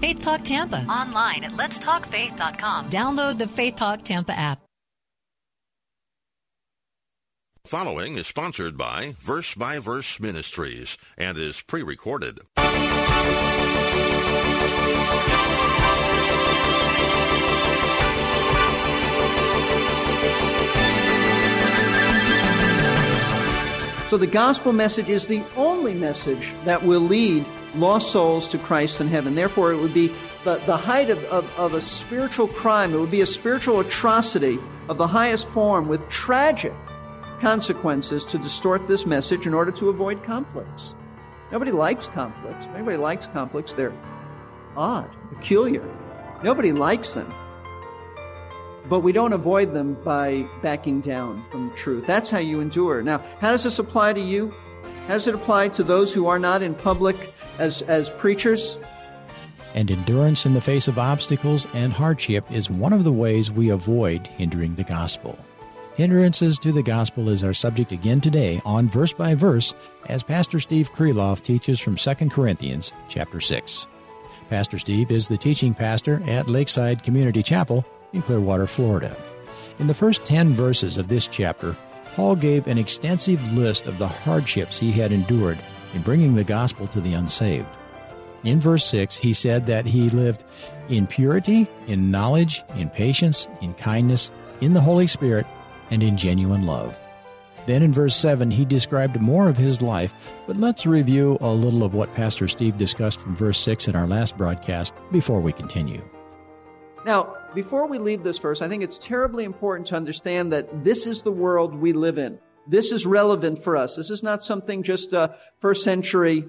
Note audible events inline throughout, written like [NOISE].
Faith Talk Tampa. Online at letstalkfaith.com. Download the Faith Talk Tampa app. Following is sponsored by Verse by Verse Ministries and is pre recorded. So the gospel message is the only message that will lead lost souls to Christ in heaven. Therefore, it would be the, the height of, of, of a spiritual crime. It would be a spiritual atrocity of the highest form with tragic consequences to distort this message in order to avoid conflicts. Nobody likes conflicts. If anybody likes conflicts, they're odd, peculiar. Nobody likes them. But we don't avoid them by backing down from the truth. That's how you endure. Now, how does this apply to you? How does it apply to those who are not in public as, as preachers? And endurance in the face of obstacles and hardship is one of the ways we avoid hindering the gospel. Hindrances to the gospel is our subject again today on Verse by Verse as Pastor Steve Kreloff teaches from 2 Corinthians chapter 6. Pastor Steve is the teaching pastor at Lakeside Community Chapel in Clearwater, Florida. In the first 10 verses of this chapter, Paul gave an extensive list of the hardships he had endured in bringing the gospel to the unsaved. In verse 6, he said that he lived in purity, in knowledge, in patience, in kindness, in the Holy Spirit, and in genuine love. Then in verse 7, he described more of his life, but let's review a little of what Pastor Steve discussed from verse 6 in our last broadcast before we continue. Now, before we leave this verse, I think it's terribly important to understand that this is the world we live in. This is relevant for us. This is not something just a first century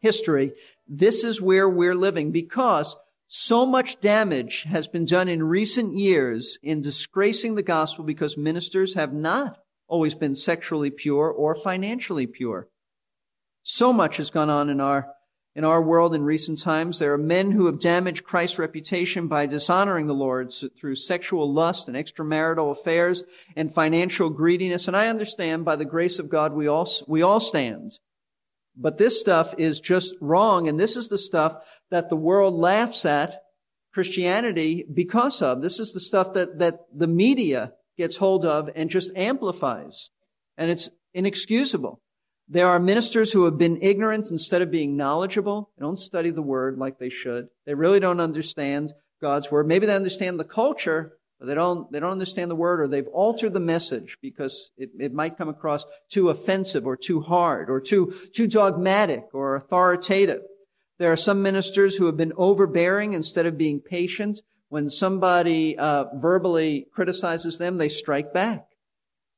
history. This is where we're living because so much damage has been done in recent years in disgracing the gospel because ministers have not always been sexually pure or financially pure. So much has gone on in our in our world in recent times. There are men who have damaged Christ's reputation by dishonoring the Lord through sexual lust and extramarital affairs and financial greediness. And I understand by the grace of God we all, we all stand. But this stuff is just wrong. And this is the stuff that the world laughs at Christianity because of. This is the stuff that, that the media gets hold of and just amplifies. And it's inexcusable. There are ministers who have been ignorant instead of being knowledgeable. They don't study the word like they should. They really don't understand God's word. Maybe they understand the culture, but they don't, they don't understand the word or they've altered the message because it, it might come across too offensive or too hard or too, too dogmatic or authoritative. There are some ministers who have been overbearing instead of being patient. When somebody uh, verbally criticizes them, they strike back.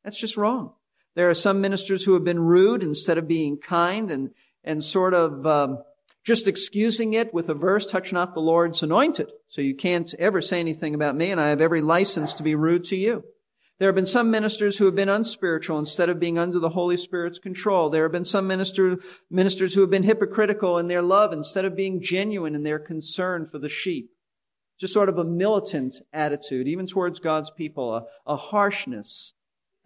That's just wrong. There are some ministers who have been rude instead of being kind and, and sort of um, just excusing it with a verse, touch not the Lord's anointed. So you can't ever say anything about me and I have every license to be rude to you. There have been some ministers who have been unspiritual instead of being under the Holy Spirit's control. There have been some minister, ministers who have been hypocritical in their love instead of being genuine in their concern for the sheep. Just sort of a militant attitude, even towards God's people, a, a harshness,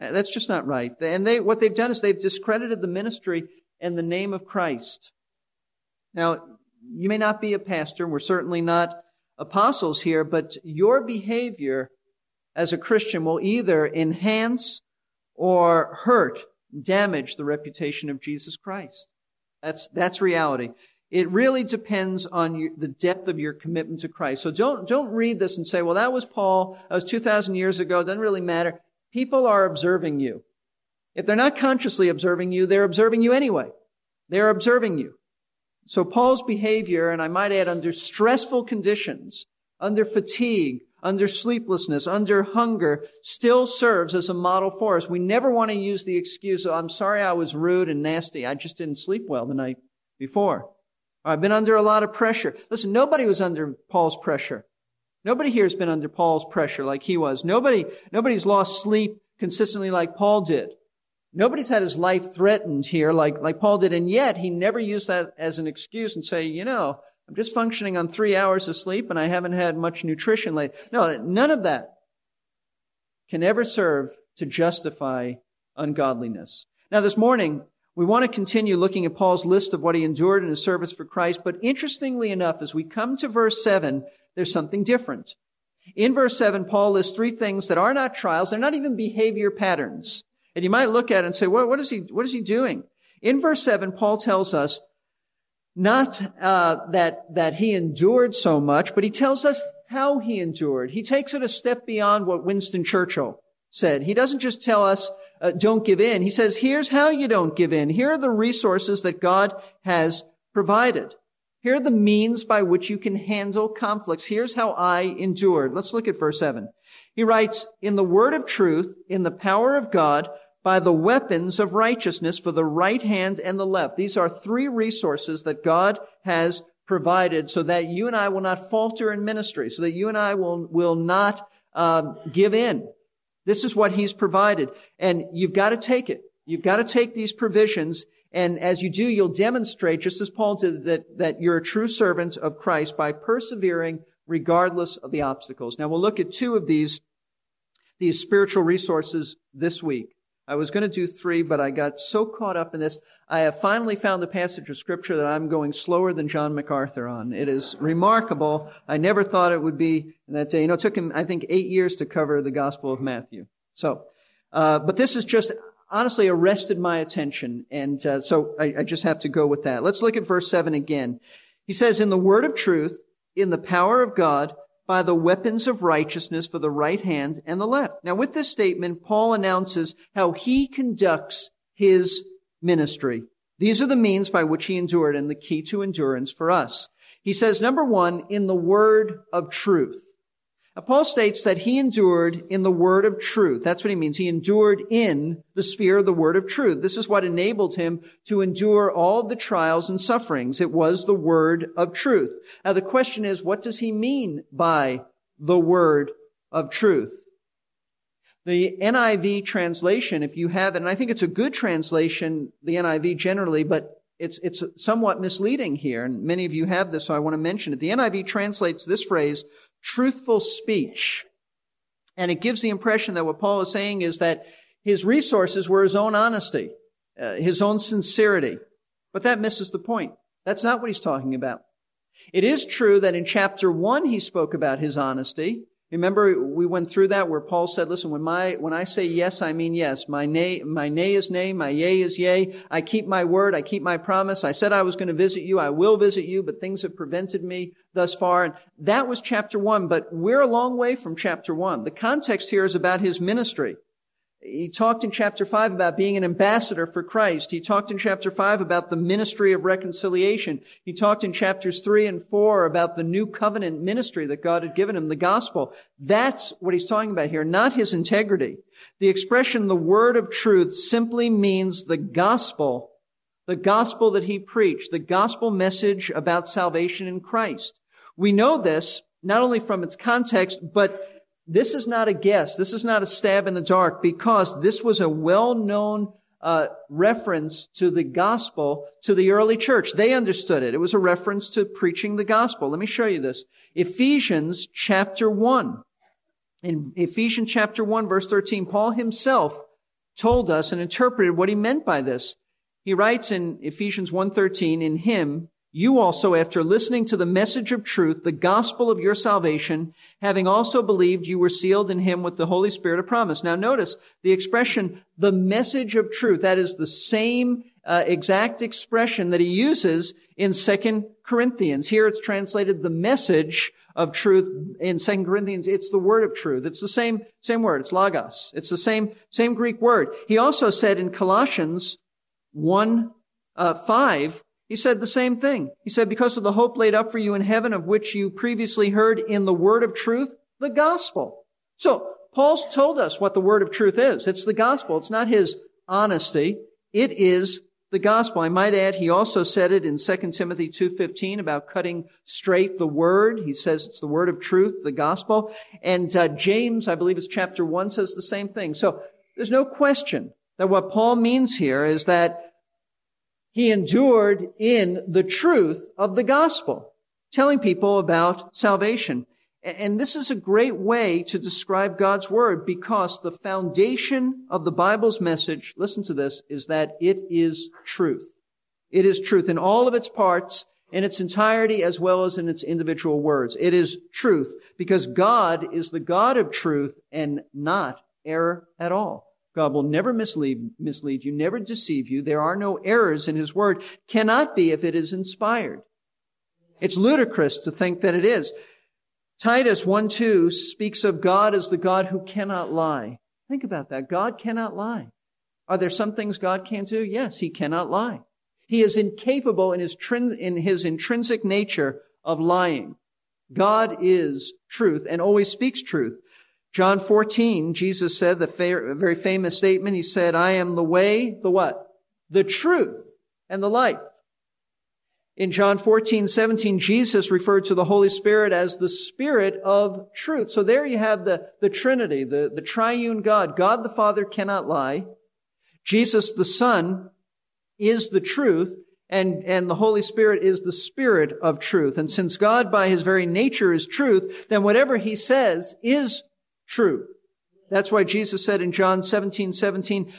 Uh, that's just not right. And they, what they've done is they've discredited the ministry and the name of Christ. Now, you may not be a pastor. We're certainly not apostles here, but your behavior as a Christian will either enhance or hurt, damage the reputation of Jesus Christ. That's, that's reality. It really depends on you, the depth of your commitment to Christ. So don't, don't read this and say, well, that was Paul. That was 2,000 years ago. Doesn't really matter. People are observing you. If they're not consciously observing you, they're observing you anyway. They're observing you. So Paul's behavior, and I might add under stressful conditions, under fatigue, under sleeplessness, under hunger, still serves as a model for us. We never want to use the excuse, I'm sorry I was rude and nasty. I just didn't sleep well the night before. I've been under a lot of pressure. Listen, nobody was under Paul's pressure. Nobody here has been under Paul's pressure like he was. Nobody, nobody's lost sleep consistently like Paul did. Nobody's had his life threatened here like, like Paul did, and yet he never used that as an excuse and say, you know, I'm just functioning on three hours of sleep and I haven't had much nutrition lately. No, none of that can ever serve to justify ungodliness. Now this morning, we want to continue looking at Paul's list of what he endured in his service for Christ, but interestingly enough, as we come to verse 7, there's something different. In verse 7, Paul lists three things that are not trials. They're not even behavior patterns. And you might look at it and say, well, what is he, what is he doing? In verse 7, Paul tells us not uh, that, that he endured so much, but he tells us how he endured. He takes it a step beyond what Winston Churchill said. He doesn't just tell us, uh, don't give in. He says, here's how you don't give in. Here are the resources that God has provided. Here are the means by which you can handle conflicts. Here's how I endured. Let's look at verse 7. He writes, in the word of truth, in the power of God, by the weapons of righteousness for the right hand and the left. These are three resources that God has provided so that you and I will not falter in ministry, so that you and I will, will not uh, give in. This is what He's provided. And you've got to take it. You've got to take these provisions. And as you do, you'll demonstrate, just as Paul did, that, that you're a true servant of Christ by persevering regardless of the obstacles. Now we'll look at two of these, these spiritual resources this week. I was going to do three, but I got so caught up in this. I have finally found a passage of scripture that I'm going slower than John MacArthur on. It is remarkable. I never thought it would be that day. You know, it took him, I think, eight years to cover the Gospel of Matthew. So, uh, but this is just honestly arrested my attention. And uh, so I, I just have to go with that. Let's look at verse 7 again. He says, In the word of truth, in the power of God, by the weapons of righteousness for the right hand and the left. Now with this statement, Paul announces how he conducts his ministry. These are the means by which he endured and the key to endurance for us. He says, number one, in the word of truth. Paul states that he endured in the word of truth. That's what he means. He endured in the sphere of the word of truth. This is what enabled him to endure all the trials and sufferings. It was the word of truth. Now the question is, what does he mean by the word of truth? The NIV translation, if you have it, and I think it's a good translation, the NIV generally, but it's, it's somewhat misleading here, and many of you have this, so I want to mention it. The NIV translates this phrase, truthful speech. And it gives the impression that what Paul is saying is that his resources were his own honesty, uh, his own sincerity. But that misses the point. That's not what he's talking about. It is true that in chapter one he spoke about his honesty, Remember, we went through that where Paul said, listen, when my, when I say yes, I mean yes. My nay, my nay is nay, my yea is yea. I keep my word, I keep my promise. I said I was going to visit you, I will visit you, but things have prevented me thus far. And that was chapter one, but we're a long way from chapter one. The context here is about his ministry. He talked in chapter 5 about being an ambassador for Christ. He talked in chapter 5 about the ministry of reconciliation. He talked in chapters 3 and 4 about the new covenant ministry that God had given him, the gospel. That's what he's talking about here, not his integrity. The expression, the word of truth, simply means the gospel, the gospel that he preached, the gospel message about salvation in Christ. We know this not only from its context, but this is not a guess. This is not a stab in the dark because this was a well-known uh, reference to the gospel to the early church. They understood it. It was a reference to preaching the gospel. Let me show you this. Ephesians chapter 1. In Ephesians chapter 1 verse 13, Paul himself told us and interpreted what he meant by this. He writes in Ephesians 1:13, in him you also, after listening to the message of truth, the gospel of your salvation, having also believed you were sealed in him with the Holy Spirit of promise. Now notice the expression, the message of truth. That is the same uh, exact expression that he uses in Second Corinthians. Here it's translated the message of truth. In Second Corinthians, it's the word of truth. It's the same, same word. It's logos. It's the same, same Greek word. He also said in Colossians 1, uh, 5, he said the same thing. He said, because of the hope laid up for you in heaven of which you previously heard in the word of truth, the gospel. So Paul's told us what the word of truth is. It's the gospel. It's not his honesty. It is the gospel. I might add, he also said it in 2 Timothy 2.15 about cutting straight the word. He says it's the word of truth, the gospel. And uh, James, I believe it's chapter 1, says the same thing. So there's no question that what Paul means here is that he endured in the truth of the gospel, telling people about salvation. And this is a great way to describe God's word because the foundation of the Bible's message, listen to this, is that it is truth. It is truth in all of its parts, in its entirety, as well as in its individual words. It is truth because God is the God of truth and not error at all. God will never mislead, mislead you, never deceive you. There are no errors in His word. Cannot be if it is inspired. It's ludicrous to think that it is. Titus 1 2 speaks of God as the God who cannot lie. Think about that. God cannot lie. Are there some things God can't do? Yes, He cannot lie. He is incapable in his, in his intrinsic nature of lying. God is truth and always speaks truth. John 14, Jesus said the very famous statement. He said, I am the way, the what? The truth and the life. In John 14, 17, Jesus referred to the Holy Spirit as the Spirit of truth. So there you have the, the Trinity, the, the triune God. God the Father cannot lie. Jesus the Son is the truth, and, and the Holy Spirit is the Spirit of truth. And since God by his very nature is truth, then whatever he says is true. That's why Jesus said in John 17, 17,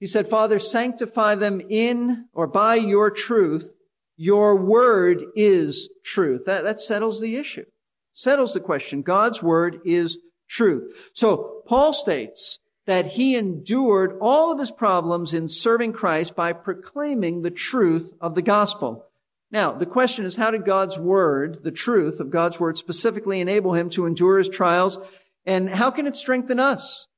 he said, Father, sanctify them in or by your truth. Your word is truth. That, that settles the issue. Settles the question. God's word is truth. So Paul states that he endured all of his problems in serving Christ by proclaiming the truth of the gospel. Now, the question is, how did God's word, the truth of God's word specifically enable him to endure his trials? And how can it strengthen us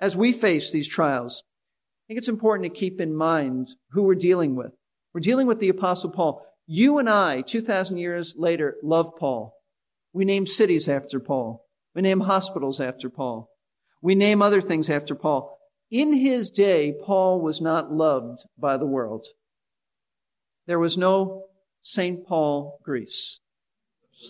as we face these trials? I think it's important to keep in mind who we're dealing with. We're dealing with the apostle Paul. You and I, 2,000 years later, love Paul. We name cities after Paul. We name hospitals after Paul. We name other things after Paul. In his day, Paul was not loved by the world. There was no St. Paul, Greece.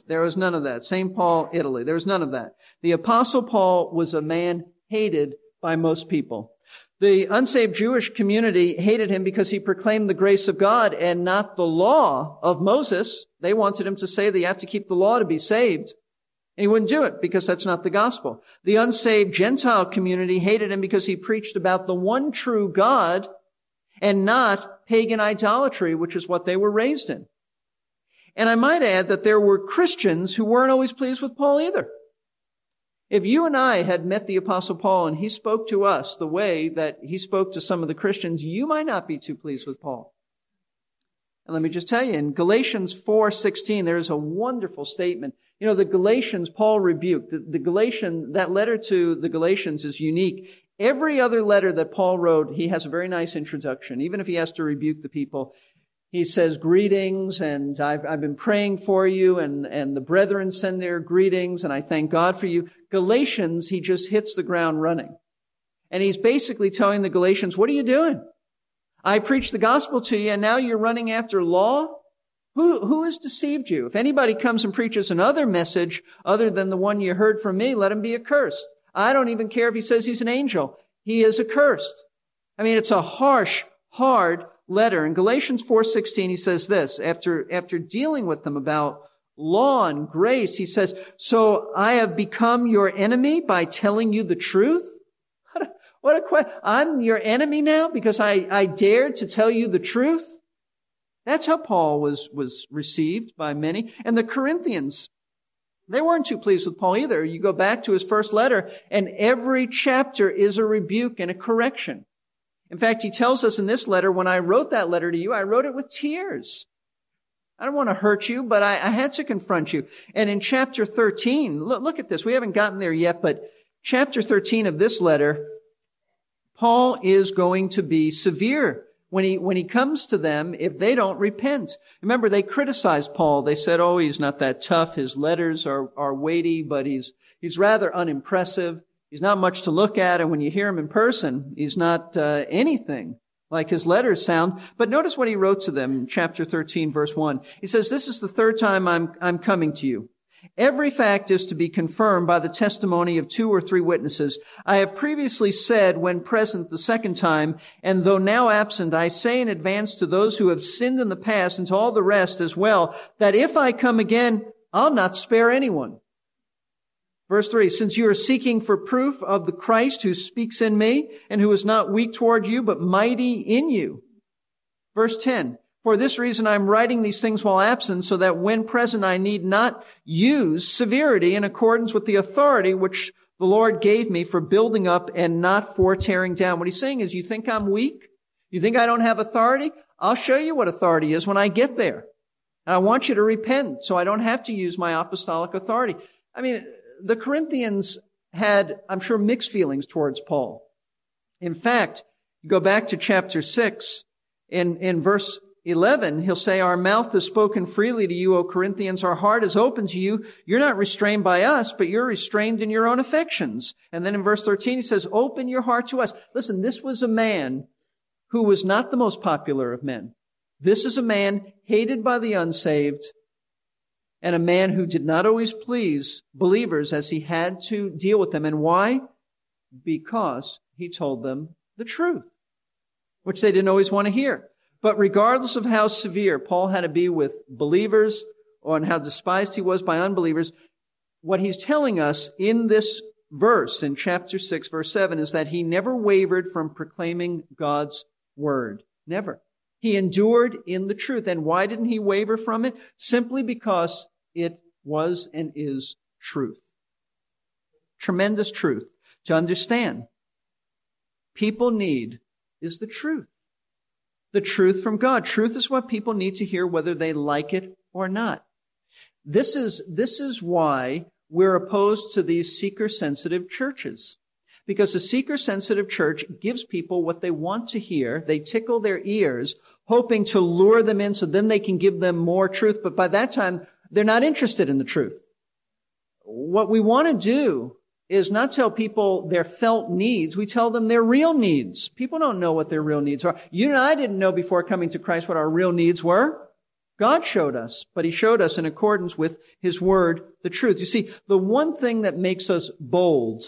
There was none of that. St. Paul, Italy. There was none of that. The apostle Paul was a man hated by most people. The unsaved Jewish community hated him because he proclaimed the grace of God and not the law of Moses. They wanted him to say that you have to keep the law to be saved. And he wouldn't do it because that's not the gospel. The unsaved Gentile community hated him because he preached about the one true God and not pagan idolatry, which is what they were raised in. And I might add that there were Christians who weren't always pleased with Paul either. If you and I had met the apostle Paul and he spoke to us the way that he spoke to some of the Christians, you might not be too pleased with Paul. And let me just tell you, in Galatians 4:16, there is a wonderful statement. You know, the Galatians, Paul rebuked. The, the Galatian, that letter to the Galatians is unique. Every other letter that Paul wrote, he has a very nice introduction. Even if he has to rebuke the people, he says greetings and I've, I've been praying for you and, and the brethren send their greetings and I thank God for you. Galatians, he just hits the ground running. And he's basically telling the Galatians, what are you doing? I preached the gospel to you and now you're running after law? Who, who has deceived you? If anybody comes and preaches another message other than the one you heard from me, let him be accursed. I don't even care if he says he's an angel. He is accursed. I mean, it's a harsh, hard letter. In Galatians 4:16 he says this, after after dealing with them about law and grace, he says, "So I have become your enemy by telling you the truth?" [LAUGHS] What a, what a question. I'm your enemy now because I, I dared to tell you the truth? That's how Paul was, was received by many. And the Corinthians, they weren't too pleased with Paul either. You go back to his first letter and every chapter is a rebuke and a correction. In fact, he tells us in this letter, when I wrote that letter to you, I wrote it with tears. I don't want to hurt you, but I, I had to confront you. And in chapter 13, look, look at this. We haven't gotten there yet, but chapter 13 of this letter, Paul is going to be severe when he, when he comes to them if they don't repent. Remember, they criticized Paul. They said, oh, he's not that tough. His letters are, are weighty, but he's, he's rather unimpressive. He's not much to look at, and when you hear him in person, he's not uh, anything like his letters sound. But notice what he wrote to them in chapter 13, verse 1. He says, This is the third time I'm, I'm coming to you. Every fact is to be confirmed by the testimony of two or three witnesses. I have previously said when present the second time, and though now absent, I say in advance to those who have sinned in the past and to all the rest as well, that if I come again, I'll not spare anyone. Verse 3, since you are seeking for proof of the Christ who speaks in me and who is not weak toward you, but mighty in you. Verse 10, for this reason I'm writing these things while absent so that when present I need not use severity in accordance with the authority which the Lord gave me for building up and not for tearing down. What he's saying is, you think I'm weak? You think I don't have authority? I'll show you what authority is when I get there. And I want you to repent so I don't have to use my apostolic authority. I mean, the Corinthians had, I'm sure, mixed feelings towards Paul. In fact, you go back to chapter 6, in, in verse 11, he'll say, Our mouth has spoken freely to you, O Corinthians. Our heart is open to you. You're not restrained by us, but you're restrained in your own affections. And then in verse 13, he says, Open your heart to us. Listen, this was a man who was not the most popular of men. This is a man hated by the unsaved, and a man who did not always please believers as he had to deal with them. And why? Because he told them the truth, which they didn't always want to hear. But regardless of how severe Paul had to be with believers or and how despised he was by unbelievers, what he's telling us in this verse in chapter 6 verse 7 is that he never wavered from proclaiming God's word. Never. He endured in the truth. And why didn't he waver from it? Simply because it was and is truth. Tremendous truth to understand. People need is the truth. The truth from God. Truth is what people need to hear whether they like it or not. This is, this is why we're opposed to these seeker sensitive churches. Because a seeker sensitive church gives people what they want to hear. They tickle their ears, hoping to lure them in so then they can give them more truth. But by that time, they're not interested in the truth. What we want to do is not tell people their felt needs. We tell them their real needs. People don't know what their real needs are. You and I didn't know before coming to Christ what our real needs were. God showed us, but He showed us in accordance with His Word, the truth. You see, the one thing that makes us bold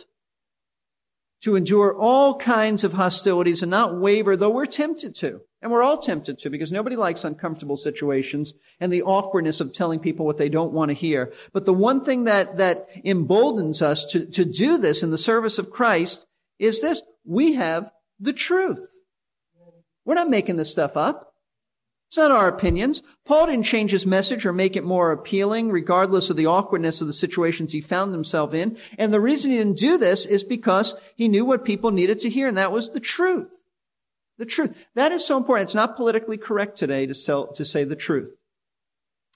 to endure all kinds of hostilities and not waver, though we're tempted to, and we're all tempted to because nobody likes uncomfortable situations and the awkwardness of telling people what they don't want to hear. But the one thing that, that emboldens us to, to do this in the service of Christ is this. We have the truth. We're not making this stuff up. It's not our opinions. Paul didn't change his message or make it more appealing, regardless of the awkwardness of the situations he found himself in. And the reason he didn't do this is because he knew what people needed to hear, and that was the truth. The truth. That is so important. It's not politically correct today to, sell, to say the truth.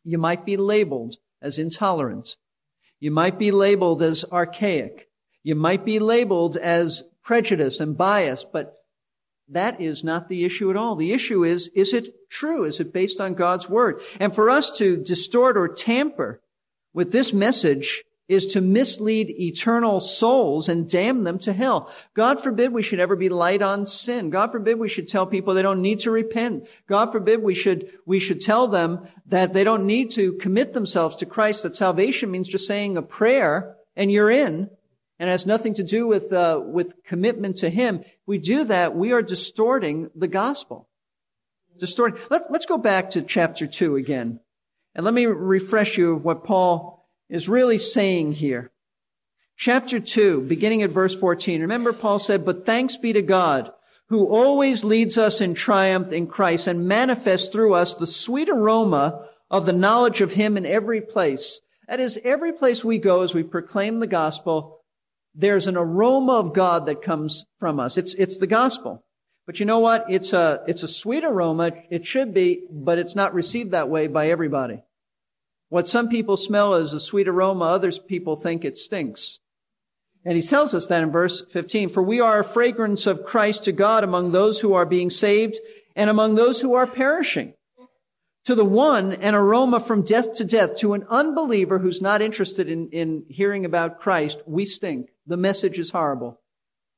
You might be labeled as intolerant. You might be labeled as archaic. You might be labeled as prejudice and bias, but that is not the issue at all. The issue is, is it true? Is it based on God's word? And for us to distort or tamper with this message is to mislead eternal souls and damn them to hell. God forbid we should ever be light on sin. God forbid we should tell people they don't need to repent. God forbid we should, we should tell them that they don't need to commit themselves to Christ, that salvation means just saying a prayer and you're in and has nothing to do with, uh, with commitment to Him. We do that, we are distorting the gospel. Distorting. Let, let's go back to chapter two again. And let me refresh you of what Paul is really saying here. Chapter 2, beginning at verse 14. Remember, Paul said, But thanks be to God, who always leads us in triumph in Christ and manifests through us the sweet aroma of the knowledge of Him in every place. That is, every place we go as we proclaim the gospel, there's an aroma of God that comes from us. It's, it's the gospel. But you know what? It's a, it's a sweet aroma. It should be, but it's not received that way by everybody. What some people smell is a sweet aroma, others people think it stinks. And he tells us that in verse 15, for we are a fragrance of Christ to God among those who are being saved and among those who are perishing. To the one, an aroma from death to death. To an unbeliever who's not interested in, in hearing about Christ, we stink. The message is horrible.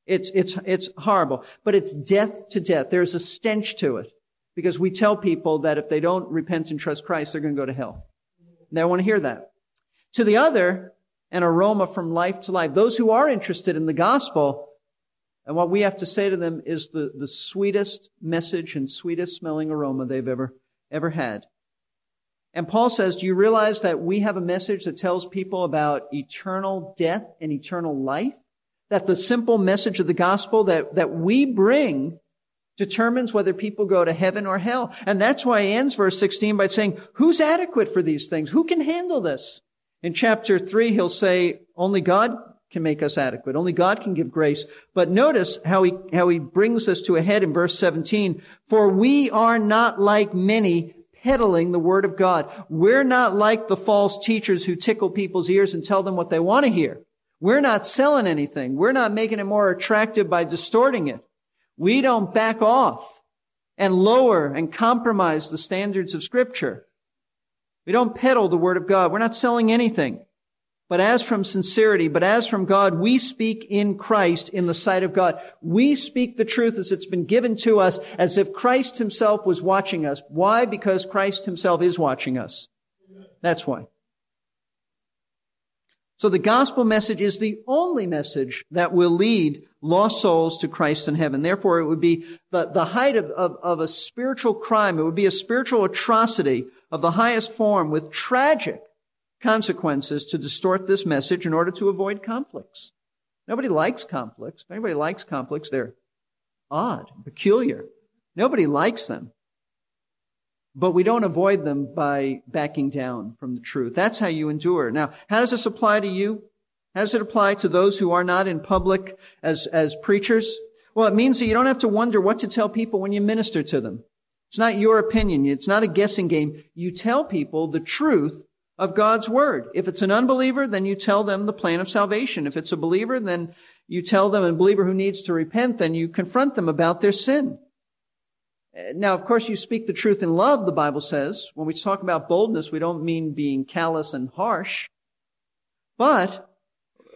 It's, it's, it's horrible, but it's death to death. There's a stench to it because we tell people that if they don't repent and trust Christ, they're going to go to hell. They don't want to hear that. To the other, an aroma from life to life. Those who are interested in the gospel, and what we have to say to them is the, the sweetest message and sweetest smelling aroma they've ever, ever had. And Paul says, do you realize that we have a message that tells people about eternal death and eternal life? That the simple message of the gospel that, that we bring determines whether people go to heaven or hell. And that's why he ends verse 16 by saying, who's adequate for these things? Who can handle this? In chapter 3, he'll say, only God can make us adequate. Only God can give grace. But notice how he, how he brings us to a head in verse 17. For we are not like many peddling the word of God. We're not like the false teachers who tickle people's ears and tell them what they want to hear. We're not selling anything. We're not making it more attractive by distorting it. We don't back off and lower and compromise the standards of scripture. We don't peddle the word of God. We're not selling anything. But as from sincerity, but as from God, we speak in Christ in the sight of God. We speak the truth as it's been given to us as if Christ himself was watching us. Why? Because Christ himself is watching us. That's why. So the gospel message is the only message that will lead lost souls to Christ in heaven. Therefore, it would be the, the height of, of, of a spiritual crime. It would be a spiritual atrocity of the highest form with tragic consequences to distort this message in order to avoid conflicts. Nobody likes conflicts. If anybody likes conflicts, they're odd, peculiar. Nobody likes them. But we don't avoid them by backing down from the truth. That's how you endure. Now, how does this apply to you? How does it apply to those who are not in public as, as preachers? Well, it means that you don't have to wonder what to tell people when you minister to them. It's not your opinion. It's not a guessing game. You tell people the truth of God's word. If it's an unbeliever, then you tell them the plan of salvation. If it's a believer, then you tell them a believer who needs to repent, then you confront them about their sin. Now, of course, you speak the truth in love, the Bible says. When we talk about boldness, we don't mean being callous and harsh. But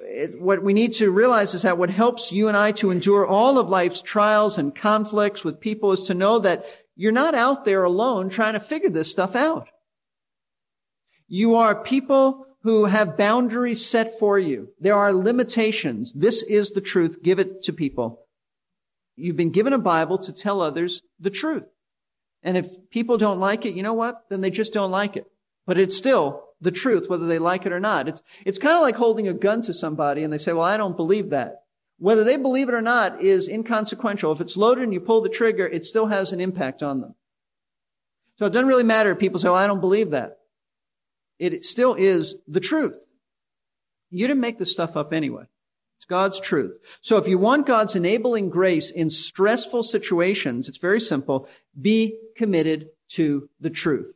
it, what we need to realize is that what helps you and I to endure all of life's trials and conflicts with people is to know that you're not out there alone trying to figure this stuff out. You are people who have boundaries set for you. There are limitations. This is the truth. Give it to people. You've been given a Bible to tell others the truth. And if people don't like it, you know what? Then they just don't like it. But it's still the truth, whether they like it or not. It's, it's kind of like holding a gun to somebody and they say, well, I don't believe that. Whether they believe it or not is inconsequential. If it's loaded and you pull the trigger, it still has an impact on them. So it doesn't really matter if people say, well, I don't believe that. It still is the truth. You didn't make this stuff up anyway. It's God's truth. So if you want God's enabling grace in stressful situations, it's very simple. Be committed to the truth.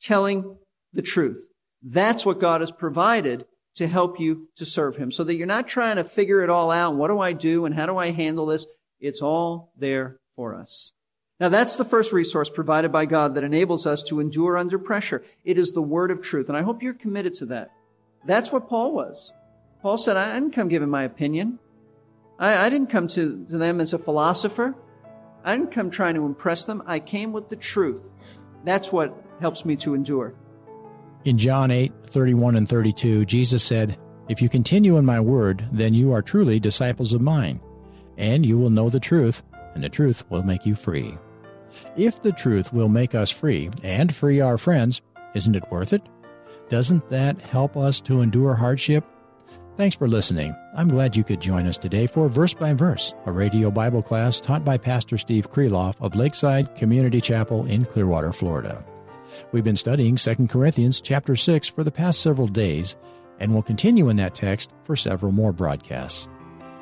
Telling the truth. That's what God has provided to help you to serve Him. So that you're not trying to figure it all out. what do I do and how do I handle this? It's all there for us. Now that's the first resource provided by God that enables us to endure under pressure. It is the word of truth. And I hope you're committed to that. That's what Paul was. Paul said, I didn't come giving my opinion. I, I didn't come to, to them as a philosopher. I didn't come trying to impress them. I came with the truth. That's what helps me to endure. In John 8, 31 and 32, Jesus said, If you continue in my word, then you are truly disciples of mine, and you will know the truth, and the truth will make you free. If the truth will make us free and free our friends, isn't it worth it? Doesn't that help us to endure hardship? Thanks for listening. I'm glad you could join us today for Verse by Verse, a radio Bible class taught by Pastor Steve Kreloff of Lakeside Community Chapel in Clearwater, Florida. We've been studying 2 Corinthians chapter 6 for the past several days, and will continue in that text for several more broadcasts.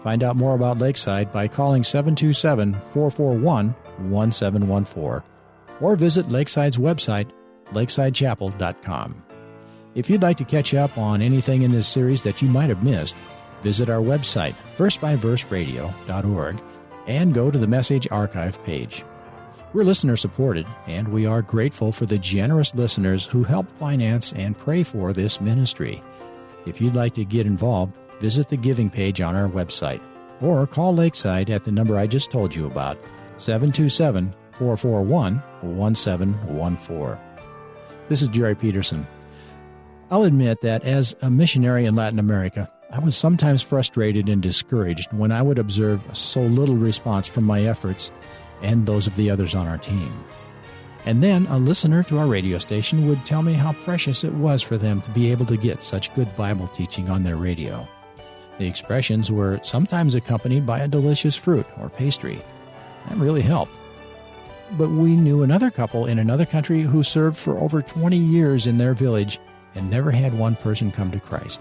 Find out more about Lakeside by calling 727 441 1714 or visit Lakeside's website, lakesidechapel.com. If you'd like to catch up on anything in this series that you might have missed, visit our website, versebyverseradio.org, and go to the Message Archive page. We're listener supported, and we are grateful for the generous listeners who help finance and pray for this ministry. If you'd like to get involved, visit the giving page on our website. or call Lakeside at the number I just told you about 727 441 1714. This is Jerry Peterson. I'll admit that as a missionary in Latin America, I was sometimes frustrated and discouraged when I would observe so little response from my efforts and those of the others on our team. And then a listener to our radio station would tell me how precious it was for them to be able to get such good Bible teaching on their radio. The expressions were sometimes accompanied by a delicious fruit or pastry. That really helped. But we knew another couple in another country who served for over 20 years in their village and never had one person come to Christ.